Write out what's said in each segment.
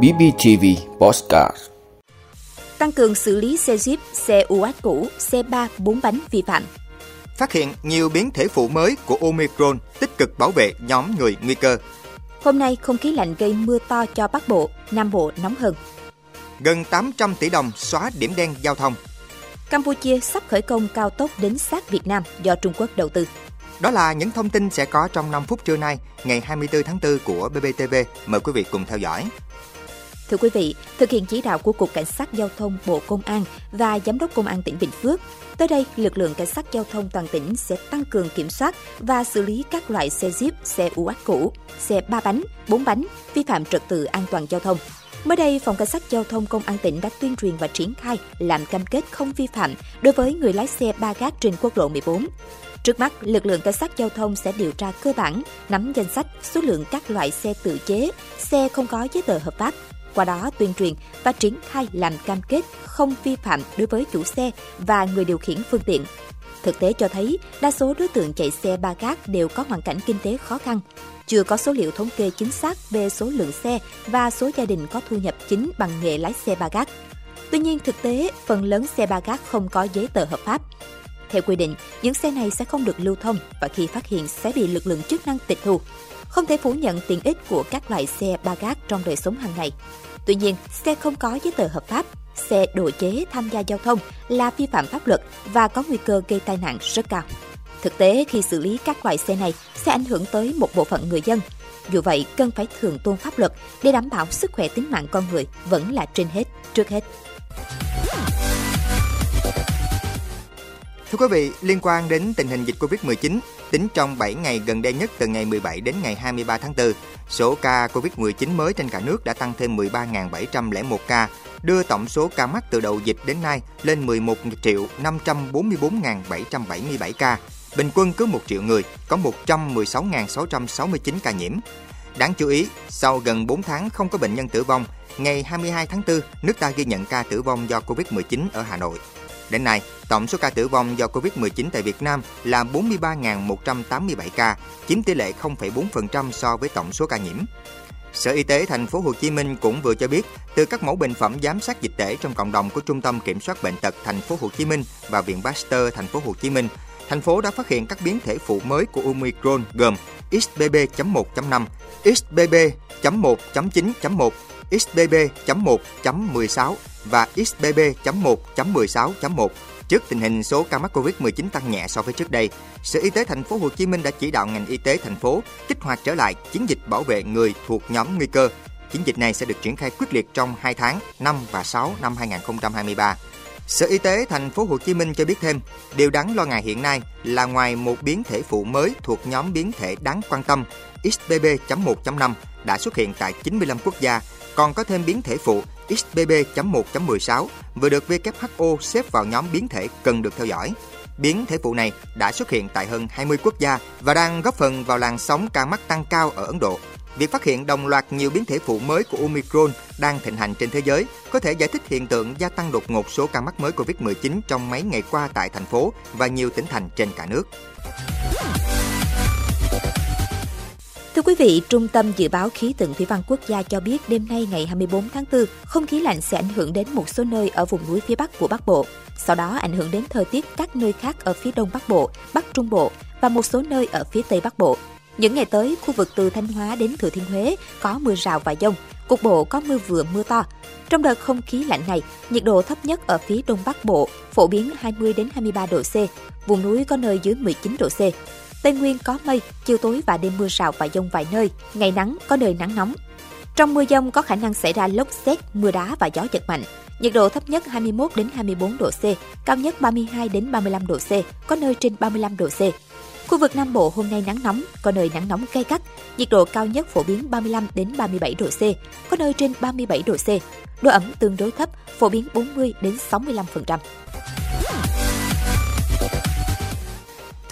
BBTV Postcard Tăng cường xử lý xe Jeep, xe UAT cũ, xe 3, 4 bánh vi phạm. Phát hiện nhiều biến thể phụ mới của Omicron tích cực bảo vệ nhóm người nguy cơ. Hôm nay, không khí lạnh gây mưa to cho Bắc Bộ, Nam Bộ nóng hơn. Gần 800 tỷ đồng xóa điểm đen giao thông. Campuchia sắp khởi công cao tốc đến sát Việt Nam do Trung Quốc đầu tư. Đó là những thông tin sẽ có trong 5 phút trưa nay, ngày 24 tháng 4 của BBTV. Mời quý vị cùng theo dõi. Thưa quý vị, thực hiện chỉ đạo của Cục Cảnh sát Giao thông Bộ Công an và Giám đốc Công an tỉnh Bình Phước, tới đây lực lượng Cảnh sát Giao thông toàn tỉnh sẽ tăng cường kiểm soát và xử lý các loại xe Jeep, xe u UAT cũ, xe ba bánh, bốn bánh, vi phạm trật tự an toàn giao thông. Mới đây, Phòng Cảnh sát Giao thông Công an tỉnh đã tuyên truyền và triển khai làm cam kết không vi phạm đối với người lái xe ba gác trên quốc lộ 14. Trước mắt, lực lượng cảnh sát giao thông sẽ điều tra cơ bản, nắm danh sách, số lượng các loại xe tự chế, xe không có giấy tờ hợp pháp, qua đó tuyên truyền và triển khai làm cam kết không vi phạm đối với chủ xe và người điều khiển phương tiện. Thực tế cho thấy, đa số đối tượng chạy xe ba gác đều có hoàn cảnh kinh tế khó khăn. Chưa có số liệu thống kê chính xác về số lượng xe và số gia đình có thu nhập chính bằng nghề lái xe ba gác. Tuy nhiên, thực tế, phần lớn xe ba gác không có giấy tờ hợp pháp. Theo quy định, những xe này sẽ không được lưu thông và khi phát hiện sẽ bị lực lượng chức năng tịch thu. Không thể phủ nhận tiện ích của các loại xe ba gác trong đời sống hàng ngày. Tuy nhiên, xe không có giấy tờ hợp pháp, xe độ chế tham gia giao thông là vi phạm pháp luật và có nguy cơ gây tai nạn rất cao. Thực tế, khi xử lý các loại xe này sẽ ảnh hưởng tới một bộ phận người dân. Dù vậy, cần phải thường tôn pháp luật để đảm bảo sức khỏe tính mạng con người vẫn là trên hết, trước hết. Thưa quý vị, liên quan đến tình hình dịch Covid-19, tính trong 7 ngày gần đây nhất từ ngày 17 đến ngày 23 tháng 4, số ca Covid-19 mới trên cả nước đã tăng thêm 13.701 ca, đưa tổng số ca mắc từ đầu dịch đến nay lên 11 triệu 544.777 ca. Bình quân cứ 1 triệu người có 116.669 ca nhiễm. Đáng chú ý, sau gần 4 tháng không có bệnh nhân tử vong, ngày 22 tháng 4, nước ta ghi nhận ca tử vong do Covid-19 ở Hà Nội. Đến nay, tổng số ca tử vong do Covid-19 tại Việt Nam là 43.187 ca, chiếm tỷ lệ 0,4% so với tổng số ca nhiễm. Sở Y tế thành phố Hồ Chí Minh cũng vừa cho biết, từ các mẫu bệnh phẩm giám sát dịch tễ trong cộng đồng của Trung tâm Kiểm soát bệnh tật thành phố Hồ Chí Minh và Viện Pasteur thành phố Hồ Chí Minh, thành phố đã phát hiện các biến thể phụ mới của Omicron gồm XBB.1.5, XBB.1.9.1, XBB.1.16 và XBB.1.16.1. Trước tình hình số ca mắc Covid-19 tăng nhẹ so với trước đây, Sở Y tế thành phố Hồ Chí Minh đã chỉ đạo ngành y tế thành phố kích hoạt trở lại chiến dịch bảo vệ người thuộc nhóm nguy cơ. Chiến dịch này sẽ được triển khai quyết liệt trong 2 tháng 5 và 6 năm 2023. Sở Y tế thành phố Hồ Chí Minh cho biết thêm, điều đáng lo ngại hiện nay là ngoài một biến thể phụ mới thuộc nhóm biến thể đáng quan tâm XBB.1.5 đã xuất hiện tại 95 quốc gia, còn có thêm biến thể phụ XBB.1.16 vừa được WHO xếp vào nhóm biến thể cần được theo dõi. Biến thể phụ này đã xuất hiện tại hơn 20 quốc gia và đang góp phần vào làn sóng ca mắc tăng cao ở Ấn Độ. Việc phát hiện đồng loạt nhiều biến thể phụ mới của Omicron đang thịnh hành trên thế giới có thể giải thích hiện tượng gia tăng đột ngột số ca mắc mới Covid-19 trong mấy ngày qua tại thành phố và nhiều tỉnh thành trên cả nước. Thưa quý vị, Trung tâm Dự báo Khí tượng Thủy văn Quốc gia cho biết đêm nay ngày 24 tháng 4, không khí lạnh sẽ ảnh hưởng đến một số nơi ở vùng núi phía Bắc của Bắc Bộ. Sau đó ảnh hưởng đến thời tiết các nơi khác ở phía Đông Bắc Bộ, Bắc Trung Bộ và một số nơi ở phía Tây Bắc Bộ. Những ngày tới, khu vực từ Thanh Hóa đến Thừa Thiên Huế có mưa rào và dông, cục bộ có mưa vừa mưa to. Trong đợt không khí lạnh này, nhiệt độ thấp nhất ở phía Đông Bắc Bộ phổ biến 20 đến 23 độ C, vùng núi có nơi dưới 19 độ C. Tây Nguyên có mây, chiều tối và đêm mưa rào và dông vài nơi, ngày nắng có nơi nắng nóng. Trong mưa dông có khả năng xảy ra lốc xét, mưa đá và gió giật mạnh. Nhiệt độ thấp nhất 21 đến 24 độ C, cao nhất 32 đến 35 độ C, có nơi trên 35 độ C. Khu vực Nam Bộ hôm nay nắng nóng, có nơi nắng nóng gay gắt, nhiệt độ cao nhất phổ biến 35 đến 37 độ C, có nơi trên 37 độ C. Độ ẩm tương đối thấp, phổ biến 40 đến 65%.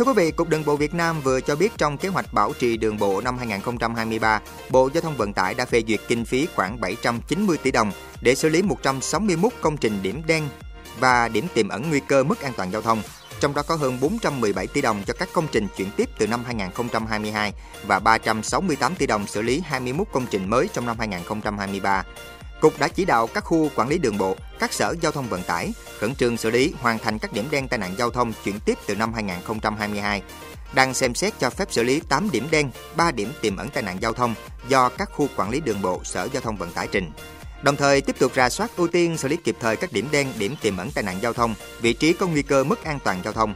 Thưa quý vị, Cục Đường bộ Việt Nam vừa cho biết trong kế hoạch bảo trì đường bộ năm 2023, Bộ Giao thông Vận tải đã phê duyệt kinh phí khoảng 790 tỷ đồng để xử lý 161 công trình điểm đen và điểm tiềm ẩn nguy cơ mất an toàn giao thông. trong đó có hơn 417 tỷ đồng cho các công trình chuyển tiếp từ năm 2022 và 368 tỷ đồng xử lý 21 công trình mới trong năm 2023. Cục đã chỉ đạo các khu quản lý đường bộ, các sở giao thông vận tải khẩn trương xử lý hoàn thành các điểm đen tai nạn giao thông chuyển tiếp từ năm 2022 đang xem xét cho phép xử lý 8 điểm đen, 3 điểm tiềm ẩn tai nạn giao thông do các khu quản lý đường bộ Sở Giao thông Vận tải trình. Đồng thời tiếp tục ra soát ưu tiên xử lý kịp thời các điểm đen, điểm tiềm ẩn tai nạn giao thông, vị trí có nguy cơ mất an toàn giao thông.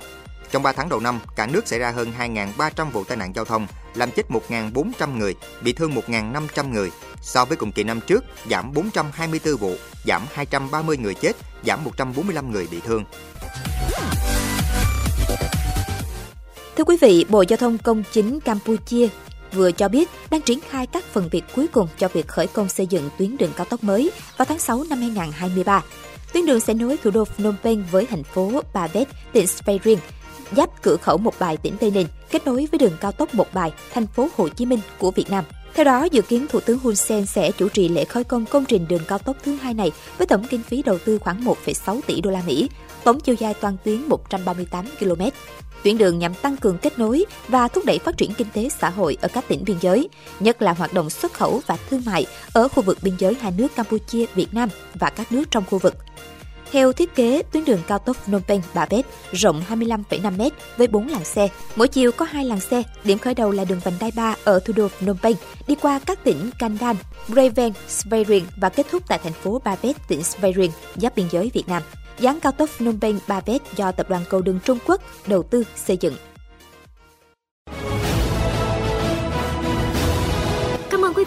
Trong 3 tháng đầu năm, cả nước xảy ra hơn 2.300 vụ tai nạn giao thông, làm chết 1.400 người, bị thương 1.500 người. So với cùng kỳ năm trước, giảm 424 vụ, giảm 230 người chết, giảm 145 người bị thương. Thưa quý vị, Bộ Giao thông Công chính Campuchia vừa cho biết đang triển khai các phần việc cuối cùng cho việc khởi công xây dựng tuyến đường cao tốc mới vào tháng 6 năm 2023. Tuyến đường sẽ nối thủ đô Phnom Penh với thành phố Ba Vét, tỉnh Svay giáp cửa khẩu Một Bài, tỉnh Tây Ninh, kết nối với đường cao tốc Một Bài, thành phố Hồ Chí Minh của Việt Nam. Theo đó, dự kiến Thủ tướng Hun Sen sẽ chủ trì lễ khởi công công trình đường cao tốc thứ hai này với tổng kinh phí đầu tư khoảng 1,6 tỷ đô la Mỹ, tổng chiều dài toàn tuyến 138 km. Tuyến đường nhằm tăng cường kết nối và thúc đẩy phát triển kinh tế xã hội ở các tỉnh biên giới, nhất là hoạt động xuất khẩu và thương mại ở khu vực biên giới hai nước Campuchia, Việt Nam và các nước trong khu vực. Theo thiết kế, tuyến đường cao tốc Phnom Penh Ba Bét rộng 25,5 m với 4 làn xe. Mỗi chiều có 2 làn xe. Điểm khởi đầu là đường vành đai 3 ở thủ đô Phnom Penh, đi qua các tỉnh Kandan, Breven, Svay và kết thúc tại thành phố Ba Bét, tỉnh Svay giáp biên giới Việt Nam. Dán cao tốc Phnom Penh Ba Bét do Tập đoàn Cầu đường Trung Quốc đầu tư xây dựng.